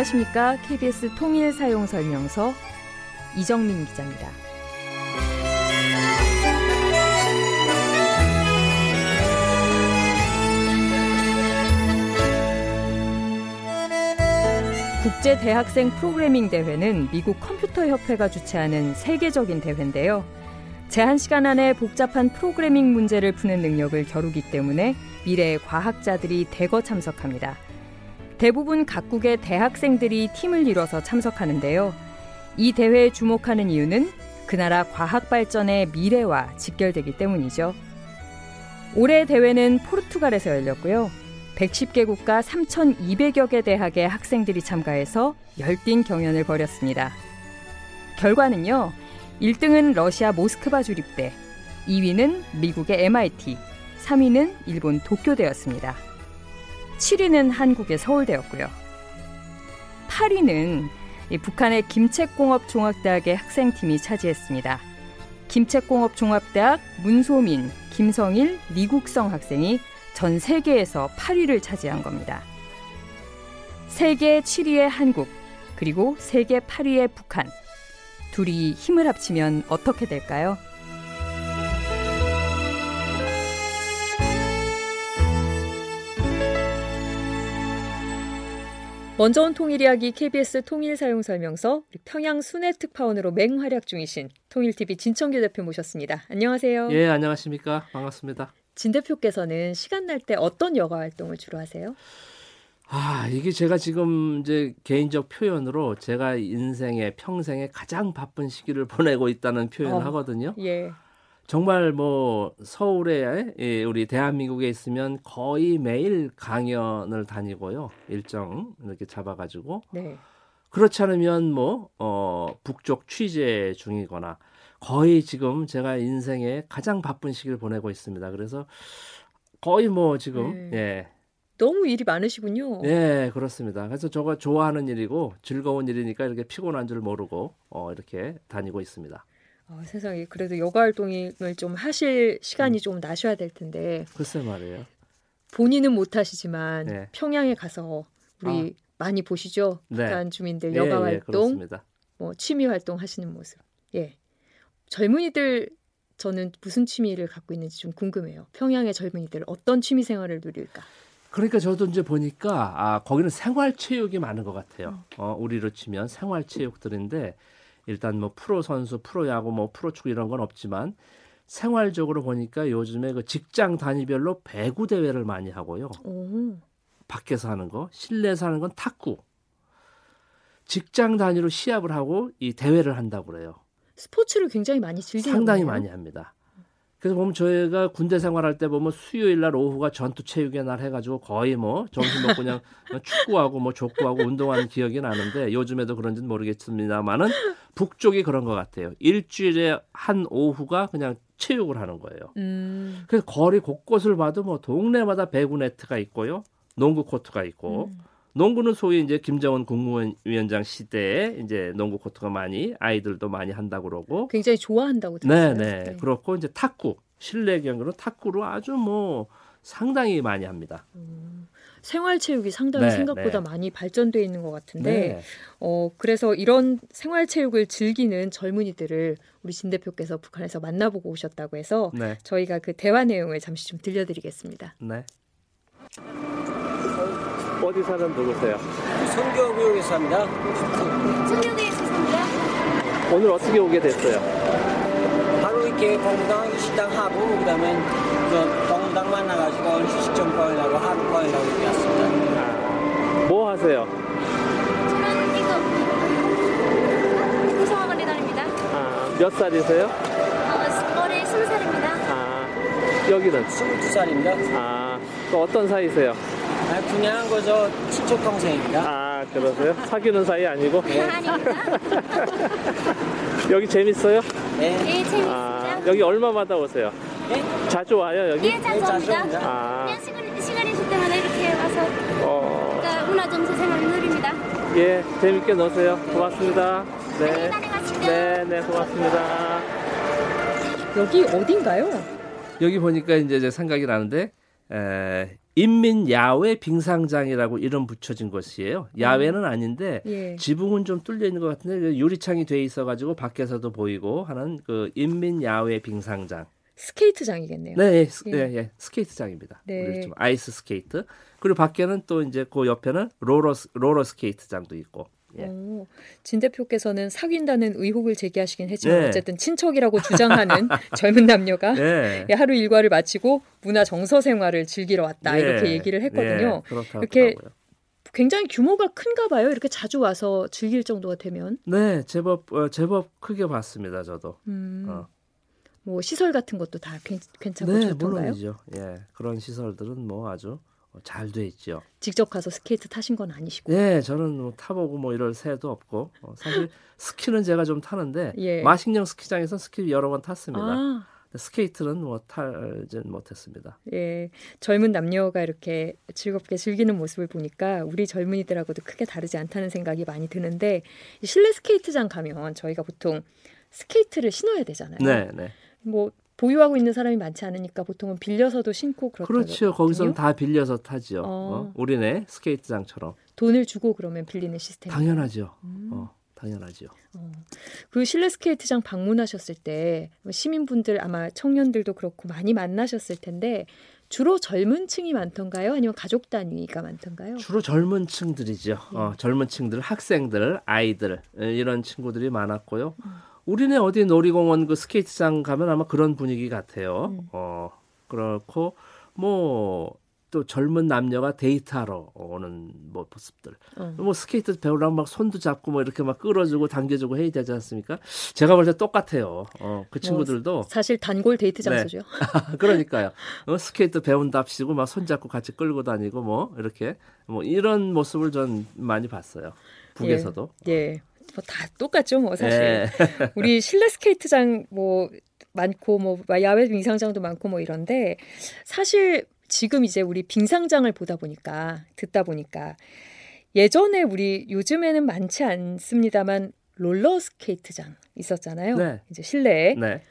안녕하십니까. KBS 통일 사용 설명서 이정민 기자입니다. 국제 대학생 프로그래밍 대회는 미국 컴퓨터 협회가 주최하는 세계적인 대회인데요. 제한 시간 안에 복잡한 프로그래밍 문제를 푸는 능력을 겨루기 때문에 미래의 과학자들이 대거 참석합니다. 대부분 각국의 대학생들이 팀을 이뤄서 참석하는데요. 이 대회에 주목하는 이유는 그 나라 과학 발전의 미래와 직결되기 때문이죠. 올해 대회는 포르투갈에서 열렸고요. 110개 국가 3,200여 개 대학의 학생들이 참가해서 열띤 경연을 벌였습니다. 결과는요. 1등은 러시아 모스크바 주립대, 2위는 미국의 MIT, 3위는 일본 도쿄대였습니다. 7위는 한국의 서울대였고요. 8위는 북한의 김책공업종합대학의 학생팀이 차지했습니다. 김책공업종합대학 문소민, 김성일, 리국성 학생이 전 세계에서 8위를 차지한 겁니다. 세계 7위의 한국, 그리고 세계 8위의 북한. 둘이 힘을 합치면 어떻게 될까요? 먼저 온 통일 이야기 KBS 통일 사용 설명서 평양 순회 특파원으로 맹활약 중이신 통일TV 진청규 대표 모셨습니다. 안녕하세요. 예, 안녕하십니까. 반갑습니다. 진 대표께서는 시간 날 때 어떤 여가 활동을 주로 하세요? 아, 이게 제가 지금 이제 개인적 표현으로 제가 인생의 평생에 가장 바쁜 시기를 보내고 있다는 표현을 어, 하거든요. 예. 정말 뭐 서울에 예, 우리 대한민국에 있으면 거의 매일 강연을 다니고요. 일정 이렇게 잡아가지고. 네. 그렇지 않으면 뭐, 어, 북쪽 취재 중이거나 거의 지금 제가 인생에 가장 바쁜 시기를 보내고 있습니다. 그래서 거의 뭐 지금, 네. 예. 너무 일이 많으시군요. 네, 그렇습니다. 그래서 저가 좋아하는 일이고 즐거운 일이니까 이렇게 피곤한 줄 모르고 어, 이렇게 다니고 있습니다. 어, 세상에 그래도 여가 활동을 좀 하실 시간이 음. 좀 나셔야 될 텐데. 글쎄 말이에요. 본인은 못 하시지만 네. 평양에 가서 우리 아. 많이 보시죠. 네. 북한 주민들 예, 여가 예, 활동, 예, 뭐 취미 활동 하시는 모습. 예. 젊은이들 저는 무슨 취미를 갖고 있는지 좀 궁금해요. 평양의 젊은이들 어떤 취미 생활을 누릴까? 그러니까 저도 이제 보니까 아 거기는 생활 체육이 많은 것 같아요. 음. 어, 우리로 치면 생활 체육들인데 일단 뭐 프로 선수, 프로 야구, 뭐 프로 축구 이런 건 없지만 생활적으로 보니까 요즘에 그 직장 단위별로 배구 대회를 많이 하고요. 오. 밖에서 하는 거, 실내에서 하는 건 탁구. 직장 단위로 시합을 하고 이 대회를 한다고 그래요. 스포츠를 굉장히 많이 즐기는 상당히 많이 합니다. 그래서 보면 저희가 군대 생활할 때 보면 수요일 날 오후가 전투 체육의 날 해가지고 거의 뭐 점심 먹고 그냥 축구하고 뭐 족구하고 운동하는 기억이 나는데 요즘에도 그런지는 모르겠습니다만은 북쪽이 그런 것 같아요. 일주일에 한 오후가 그냥 체육을 하는 거예요. 음. 그래서 거리 곳곳을 봐도 뭐 동네마다 배구 네트가 있고요, 농구 코트가 있고. 음. 농구는 소위 이제 김정은 국무위원장 시대에 이제 농구 코트가 많이 아이들도 많이 한다고 그러고 굉장히 좋아한다고 들었어요. 네네. 네. 그렇고 이제 탁구 실내 경기로 탁구로 아주 뭐 상당히 많이 합니다. 음, 생활체육이 상당히 네, 생각보다 네. 많이 발전돼 있는 것 같은데, 네. 어 그래서 이런 생활체육을 즐기는 젊은이들을 우리 진 대표께서 북한에서 만나보고 오셨다고 해서 네. 저희가 그 대화 내용을 잠시 좀 들려드리겠습니다. 네. 어디 사는 누구세요? 성교구역에 삽니다. 성교구역에 삽니다. 오늘 어떻게 오게 됐어요? 바로 이렇게 공당 시당 하고 그다음에 공당 만나가지고 좀 꺼내라고 하루 꺼내라고 이렇게 왔습니다. 아, 뭐 하세요? 저는 이거 구성학원에 다닙니다. 아, 몇 살이세요? 어, 올해 스무 살입니다. 아, 여기는? 스물두 살입니다. 아, 또 어떤 사이세요? 아, 그냥 그저 친척 동생입니다. 아 그러세요? 사귀는 사이 아니고? 네. 아닙니다. 여기 재밌어요? 네. 네, 재밌습니다. 아, 여기 얼마마다 오세요? 네? 자주 와요 여기? 네, 자주 옵니다. 아. 그냥 시간, 시간 있을 때마다 이렇게 와서 어... 그러니까 문화점수 생활을 누립니다. 예, 재밌게 노세요. 고맙습니다. 네. 네, 네, 고맙습니다. 여기 어딘가요? 여기 보니까 이제 생각이 나는데 에, 인민 야외 빙상장이라고 이름 붙여진 것이에요. 야외는 아닌데 예. 지붕은 좀 뚫려 있는 것 같은데 그 유리창이 돼 있어가지고 밖에서도 보이고 하는 그 인민 야외 빙상장. 스케이트장이겠네요. 네, 예, 예, 예 스케이트장입니다. 네. 아이스 스케이트. 그리고 밖에는 또 이제 그 옆에는 로러 롤러 스케이트장도 있고. 예. 오, 진 대표께서는 사귄다는 의혹을 제기하시긴 했지만 네. 어쨌든 친척이라고 주장하는 젊은 남녀가 네. 하루 일과를 마치고 문화 정서 생활을 즐기러 왔다 네. 이렇게 얘기를 했거든요. 이렇게 굉장히 규모가 큰가 봐요. 이렇게 자주 와서 즐길 정도가 되면. 네, 제법 어, 제법 크게 봤습니다. 저도. 음, 어. 뭐 시설 같은 것도 다 괜찮고 네, 좋던가요? 물론이죠. 예, 그런 시설들은 뭐 아주 어, 잘 돼 있죠. 직접 가서 스케이트 타신 건 아니시고? 네, 저는 뭐 타보고 뭐 이럴 새도 없고 어, 사실 스키는 제가 좀 타는데 예. 마식령 스키장에서 스키 여러 번 탔습니다. 아. 스케이트는 뭐 탈진 못했습니다. 예, 젊은 남녀가 이렇게 즐겁게 즐기는 모습을 보니까 우리 젊은이들하고도 크게 다르지 않다는 생각이 많이 드는데 실내 스케이트장 가면 저희가 보통 스케이트를 신어야 되잖아요. 네, 네. 뭐 보유하고 있는 사람이 많지 않으니까 보통은 빌려서도 신고 그렇죠. 그렇죠. 거기서는 다 빌려서 타죠. 어. 어. 우리네 스케이트장처럼. 돈을 주고 그러면 빌리는 시스템. 당연하죠. 음. 어, 당연하죠. 어. 그 실내 스케이트장 방문하셨을 때 시민분들 아마 청년들도 그렇고 많이 만나셨을 텐데 주로 젊은 층이 많던가요? 아니면 가족 단위가 많던가요? 주로 젊은 층들이죠. 예. 어, 젊은 층들, 학생들, 아이들 이런 친구들이 많았고요. 음. 우리네 어디 놀이공원 그 스케이트장 가면 아마 그런 분위기 같아요. 음. 어 그렇고 뭐 또 젊은 남녀가 데이트하러 오는 뭐 모습들. 어. 뭐 스케이트 배우려면 막 손도 잡고 뭐 이렇게 막 끌어주고 당겨주고 해야 되지 않습니까? 제가 볼 때 똑같아요. 어, 그뭐 친구들도 뭐 사실 단골 데이트 네. 장소죠. 네. 그러니까요. 어, 스케이트 배운답시고 막 손잡고 같이 끌고 다니고 뭐 이렇게 뭐 이런 모습을 전 많이 봤어요. 북에서도. 예. 예. 뭐 다 똑같죠, 뭐 사실. 네. 우리 실내 스케이트장 뭐 많고 뭐 야외 빙상장도 많고 뭐 이런데 사실 지금 이제 우리 빙상장을 보다 보니까 듣다 보니까 예전에 우리 요즘에는 많지 않습니다만 롤러 스케이트장 있었잖아요. 네. 이제 실내에. 네.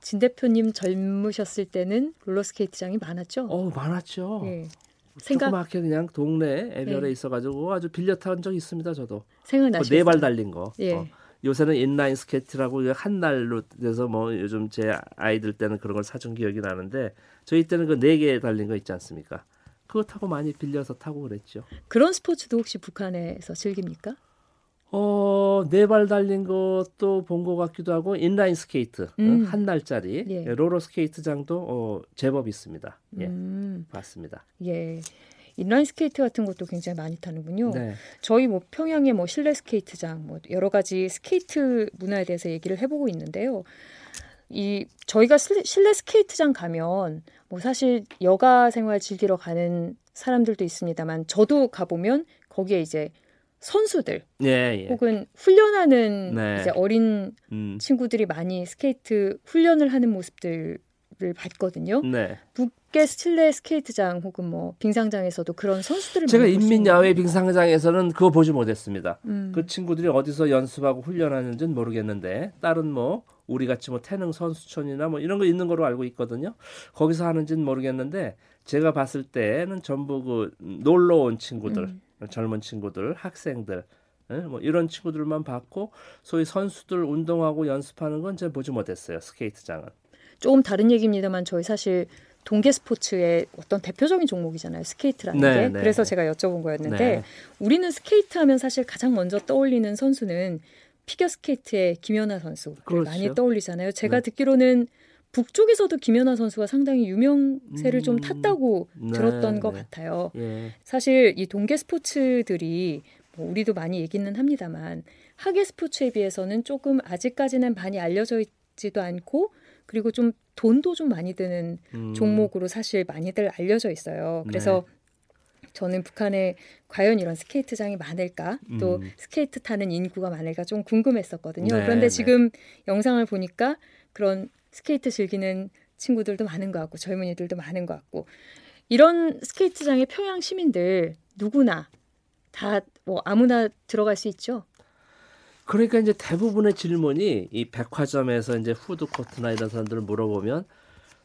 진 대표님 젊으셨을 때는 롤러 스케이트장이 많았죠? 어, 많았죠. 예. 생각 조그맣게 그냥 동네 애별에 네. 있어가지고 아주 빌려 탄 적이 있습니다. 저도 생각나시죠? 네발 달린 거. 예. 어. 요새는 인라인 스케이트라고 한 날로 돼서 뭐 요즘 제 아이들 때는 그런 걸 사준 기억이 나는데 저희 때는 그 네 개 달린 거 있지 않습니까? 그거 타고 많이 빌려서 타고 그랬죠. 그런 스포츠도 혹시 북한에서 즐깁니까? 어, 네 발 달린 것도 본 것 같기도 하고 인라인 스케이트 어, 음. 한 날짜리 예. 로러 스케이트장도 어, 제법 있습니다. 예, 음. 봤습니다. 예. 인라인 스케이트 같은 것도 굉장히 많이 타는군요. 네. 저희 뭐 평양에 뭐 실내 스케이트장 뭐 여러 가지 스케이트 문화에 대해서 얘기를 해보고 있는데요. 이 저희가 실내 스케이트장 가면 뭐 사실 여가 생활 즐기러 가는 사람들도 있습니다만 저도 가보면 거기에 이제 선수들 예, 예. 혹은 훈련하는 네. 이제 어린 음. 친구들이 많이 스케이트 훈련을 하는 모습들을 봤거든요. 네. 북계 실내 스케이트장 혹은 뭐 빙상장에서도 그런 선수들을 제가 인민야외 빙상장에서는 그거 보지 못했습니다. 음. 그 친구들이 어디서 연습하고 훈련하는지는 모르겠는데 다른 뭐 우리 같이 뭐 태능 선수촌이나 뭐 이런 거 있는 거로 알고 있거든요. 거기서 하는지는 모르겠는데 제가 봤을 때는 전부 그 놀러 온 친구들. 음. 젊은 친구들, 학생들 예? 뭐 이런 친구들만 봤고 소위 선수들 운동하고 연습하는 건 제가 보지 못했어요. 스케이트장은. 조금 다른 얘기입니다만 저희 사실 동계 스포츠의 어떤 대표적인 종목이잖아요. 스케이트라는 네, 게. 네. 그래서 제가 여쭤본 거였는데 네. 우리는 스케이트 하면 사실 가장 먼저 떠올리는 선수는 피겨 스케이트의 김연아 선수 그렇죠. 많이 떠올리잖아요. 제가 네. 듣기로는 북쪽에서도 김연아 선수가 상당히 유명세를 음, 좀 탔다고 네, 들었던 것 네. 같아요. 예. 사실 이 동계 스포츠들이 뭐 우리도 많이 얘기는 합니다만 하계 스포츠에 비해서는 조금 아직까지는 많이 알려져 있지도 않고 그리고 좀 돈도 좀 많이 드는 음. 종목으로 사실 많이들 알려져 있어요. 그래서 네. 저는 북한에 과연 이런 스케이트장이 많을까 또 음. 스케이트 타는 인구가 많을까 좀 궁금했었거든요. 네, 그런데 네. 지금 영상을 보니까 그런 스케이트 즐기는 친구들도 많은 것 같고 젊은이들도 많은 것 같고 이런 스케이트장에 평양 시민들 누구나 다 뭐 아무나 들어갈 수 있죠. 그러니까 이제 대부분의 질문이 이 백화점에서 이제 푸드 코트나 이런 사람들을 물어보면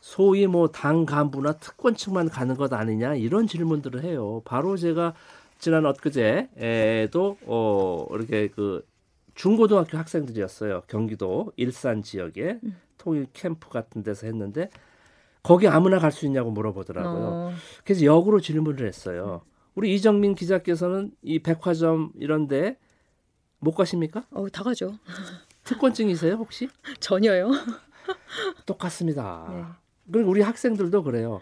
소위 뭐 당 간부나 특권층만 가는 것 아니냐 이런 질문들을 해요. 바로 제가 지난 엊그제에도 어 이렇게 그 중고등학교 학생들이었어요. 경기도 일산 지역에 음. 통일 캠프 같은 데서 했는데 거기 아무나 갈 수 있냐고 물어보더라고요. 어. 그래서 역으로 질문을 했어요. 우리 이정민 기자께서는 이 백화점 이런데 못 가십니까? 어, 다 가죠. 특권증이세요 혹시? 전혀요. 똑같습니다. 네. 그리고 우리 학생들도 그래요.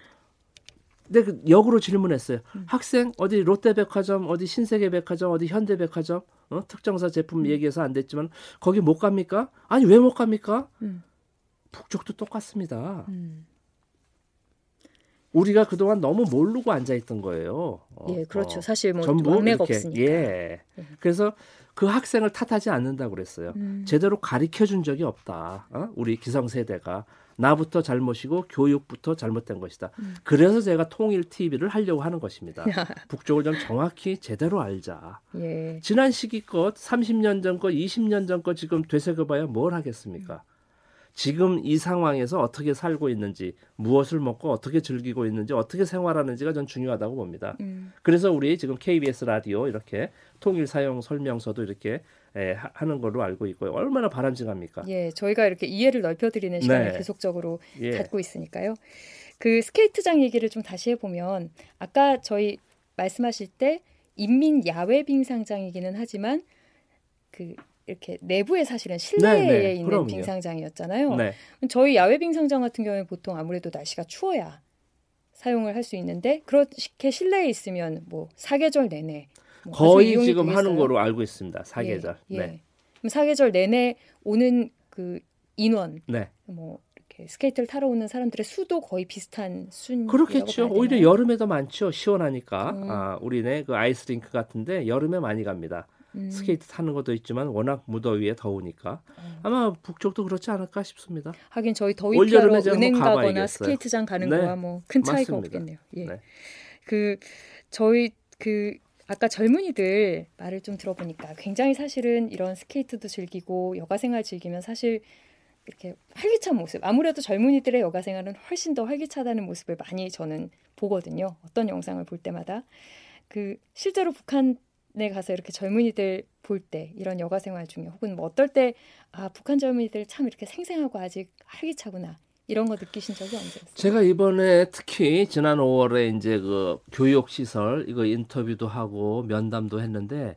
근데 그 역으로 질문했어요. 음. 학생 어디 롯데백화점, 어디 신세계백화점, 어디 현대백화점, 어? 특정사 제품 음. 얘기해서 안 됐지만 거기 못 갑니까? 아니 왜 못 갑니까? 음. 북쪽도 똑같습니다. 음. 우리가 그동안 너무 모르고 앉아 있던 거예요. 어, 예, 그렇죠. 어, 사실 뭐 전부 이렇게 없으니까. 예. 예. 그래서 그 학생을 탓하지 않는다고 그랬어요. 음. 제대로 가르쳐 준 적이 없다. 어? 우리 기성세대가 나부터 잘못이고 교육부터 잘못된 것이다. 음. 그래서 제가 통일 TV를 하려고 하는 것입니다. 북쪽을 좀 정확히 제대로 알자. 예. 지난 시기 것, 30년 전 것, 20년 전것 지금 되새겨봐야 뭘 하겠습니까? 음. 지금 이 상황에서 어떻게 살고 있는지, 무엇을 먹고 어떻게 즐기고 있는지, 어떻게 생활하는지가 전 중요하다고 봅니다. 음. 그래서 우리 지금 KBS 라디오 이렇게 통일 사용 설명서도 이렇게 예, 하는 걸로 알고 있고요. 얼마나 바람직합니까? 예, 저희가 이렇게 이해를 넓혀드리는 시간을 네. 계속적으로 예. 갖고 있으니까요. 그 스케이트장 얘기를 좀 다시 해보면 아까 저희 말씀하실 때 인민 야외 빙상장이기는 하지만 그 이렇게 내부에 사실은 실내에 네, 네. 있는 그럼요. 빙상장이었잖아요. 네. 저희 야외 빙상장 같은 경우에 보통 아무래도 날씨가 추워야 사용을 할 수 있는데 그렇게 실내에 있으면 뭐 사계절 내내 뭐 거의 지금 되겠어요. 하는 거로 알고 있습니다. 사계절. 예, 예. 네. 그럼 사계절 내내 오는 그 인원, 네. 뭐 이렇게 스케이트를 타러 오는 사람들의 수도 거의 비슷한 순. 그렇겠죠. 오히려 여름에 더 많죠. 시원하니까. 음. 아, 우리네 그 아이스링크 같은데 여름에 많이 갑니다. 음. 스케이트 타는 것도 있지만 워낙 무더위에 더우니까 음. 아마 북쪽도 그렇지 않을까 싶습니다. 하긴 저희 더위 피하러 은행 가거나 스케이트장 가는 네. 거와 뭐 큰 차이가 맞습니다. 없겠네요. 예. 네. 그 저희 그 아까 젊은이들 말을 좀 들어보니까 굉장히 사실은 이런 스케이트도 즐기고 여가 생활 즐기면 사실 이렇게 활기찬 모습 아무래도 젊은이들의 여가 생활은 훨씬 더 활기차다는 모습을 많이 저는 보거든요. 어떤 영상을 볼 때마다 그 실제로 북한 에 가서 이렇게 젊은이들 볼 때 이런 여가 생활 중에 혹은 뭐 어떨 때 아 북한 젊은이들 참 이렇게 생생하고 아직 활기차구나 이런 거 느끼신 적이 언제였어요? 제가 이번에 특히 지난 5월에 이제 그 교육 시설 이거 인터뷰도 하고 면담도 했는데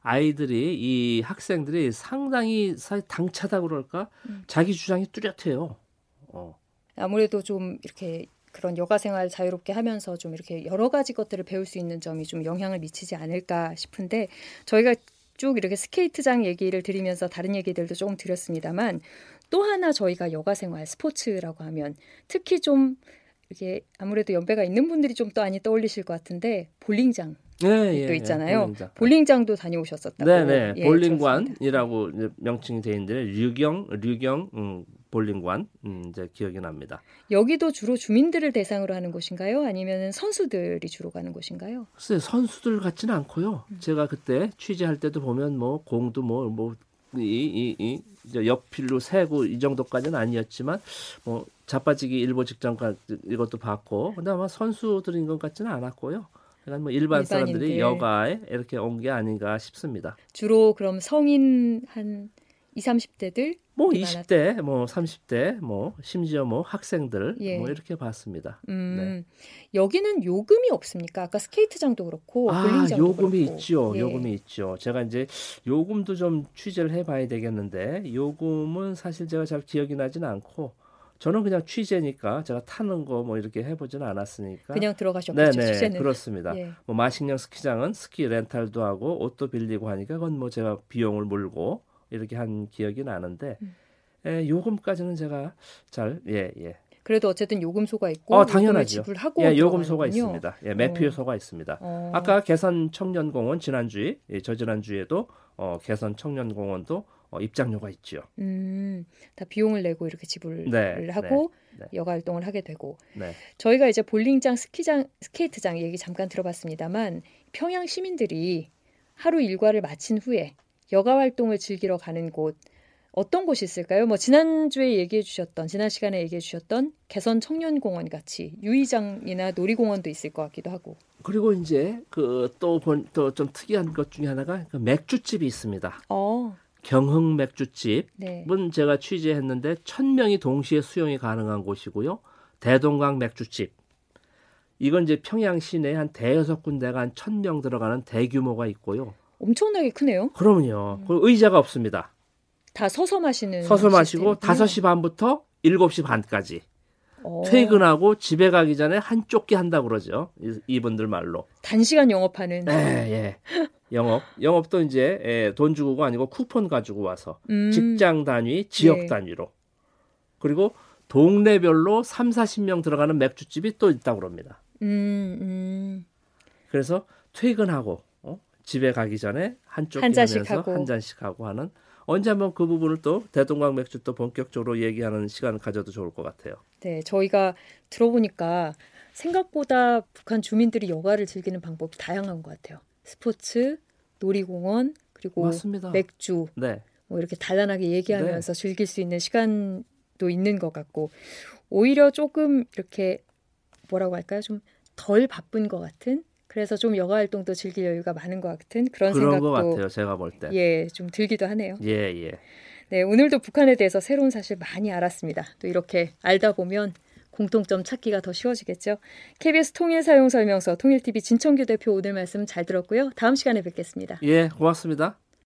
아이들이 이 학생들이 상당히 당차다 그럴까 음. 자기 주장이 뚜렷해요. 어. 아무래도 좀 이렇게 그런 여가 생활 자유롭게 하면서 좀 이렇게 여러 가지 것들을 배울 수 있는 점이 좀 영향을 미치지 않을까 싶은데 저희가 쭉 이렇게 스케이트장 얘기를 드리면서 다른 얘기들도 조금 드렸습니다만 또 하나 저희가 여가 생활 스포츠라고 하면 특히 좀 이게 아무래도 연배가 있는 분들이 좀또 많이 떠올리실 것 같은데 볼링장 네, 예, 또 예, 있잖아요. 예, 볼링장. 볼링장도 다녀오셨었다고. 네네. 예, 볼링관이라고 명칭이 돼 있는데 류경 류경 음, 볼링관 음, 이제 기억이 납니다. 여기도 주로 주민들을 대상으로 하는 곳인가요? 아니면 선수들이 주로 가는 곳인가요? 글쎄 선수들 같지는 않고요. 음. 제가 그때 취재할 때도 보면 뭐 공도 뭐 뭐 이이이 옆필로 세고 이 정도까지는 아니었지만 뭐 자빠지기 일보 직전까지 이것도 봤고 근데 아마 선수들인 것 같지는 않았고요. 그러니까 뭐 일반 일반인들. 사람들이 여가에 이렇게 온 게 아닌가 싶습니다. 주로 그럼 성인 한 20, 30대들 뭐 20대, 많았... 뭐 30대, 뭐 심지어 뭐 학생들 예. 뭐 이렇게 봤습니다. 음, 네. 여기는 요금이 없습니까? 아까 스케이트장도 그렇고 아, 볼링장도 요금이 그렇고. 있죠. 예. 요금이 있죠. 제가 이제 요금도 좀 취재를 해봐야 되겠는데 요금은 사실 제가 잘 기억이 나지는 않고 저는 그냥 취재니까 제가 타는 거 뭐 이렇게 해보지는 않았으니까 그냥 들어가셨겠죠. 네네 취재는. 그렇습니다. 예. 뭐 마식령 스키장은 스키 렌탈도 하고 옷도 빌리고 하니까 그건 뭐 제가 비용을 물고 이렇게 한 기억이 나는데 음. 에, 요금까지는 제가 잘 예 예. 그래도 어쨌든 요금소가 있고 어, 당연하죠. 지불하고 예, 요금소가 있습니다. 예, 매표소가 어. 있습니다. 어. 아까 개선 청년공원 지난주에 예, 저 지난주에도 어, 개선 청년공원도 어, 입장료가 있죠. 음, 다 비용을 내고 이렇게 지불을 네, 하고 네, 네. 여가 활동을 하게 되고 네. 저희가 이제 볼링장, 스키장, 스케이트장 얘기 잠깐 들어봤습니다만 평양 시민들이 하루 일과를 마친 후에 여가 활동을 즐기러 가는 곳 어떤 곳이 있을까요? 뭐 지난주에 얘기해 주셨던 지난 시간에 얘기해 주셨던 개선 청년공원 같이 유의장이나 놀이공원도 있을 것 같기도 하고. 그리고 이제 그또또좀 특이한 것 중에 하나가 그 맥주집이 있습니다. 어. 경흥 맥주집은 네. 제가 취재했는데 천 명이 동시에 수용이 가능한 곳이고요. 대동강 맥주집 이건 이제 평양 시내 한 대여섯 군데가 한천명 들어가는 대규모가 있고요. 엄청나게 크네요. 그럼요. 음. 의자가 없습니다. 다 서서 마시는 서서 마시고 5시 반부터 7시 반까지. 오. 어. 퇴근하고 집에 가기 전에 한 쪽기 한다 그러죠. 이분들 말로. 단시간 영업하는. 네, 예. 영업. 영업도 이제 예, 돈 주고가 아니고 쿠폰 가지고 와서 음. 직장 단위, 지역 네. 단위로. 그리고 동네별로 3, 40명 들어가는 맥주집이 또 있다고 그럽니다. 음, 음. 그래서 퇴근하고 어? 집에 가기 전에 한쪽 한 잔씩 하고 한 잔씩 하고 하는 언제 한번 그 부분을 또 대동강 맥주 또 본격적으로 얘기하는 시간을 가져도 좋을 것 같아요. 네, 저희가 들어보니까 생각보다 북한 주민들이 여가를 즐기는 방법이 다양한 것 같아요. 스포츠, 놀이공원, 그리고 맞습니다. 맥주, 네. 뭐 이렇게 단란하게 얘기하면서 네. 즐길 수 있는 시간도 있는 것 같고 오히려 조금 이렇게 뭐라고 할까요? 좀 덜 바쁜 것 같은 그래서 좀 여가 활동도 즐길 여유가 많은 것 같은 그런, 그런 생각도 같아요. 제가 볼 때. 예, 좀 들기도 하네요. 예, 예. 네, 오늘도 북한에 대해서 새로운 사실 많이 알았습니다. 또 이렇게 알다 보면 공통점 찾기가 더 쉬워지겠죠. KBS 통일 사용 설명서 통일TV 진청규 대표 오늘 말씀 잘 들었고요. 다음 시간에 뵙겠습니다. 예, 고맙습니다.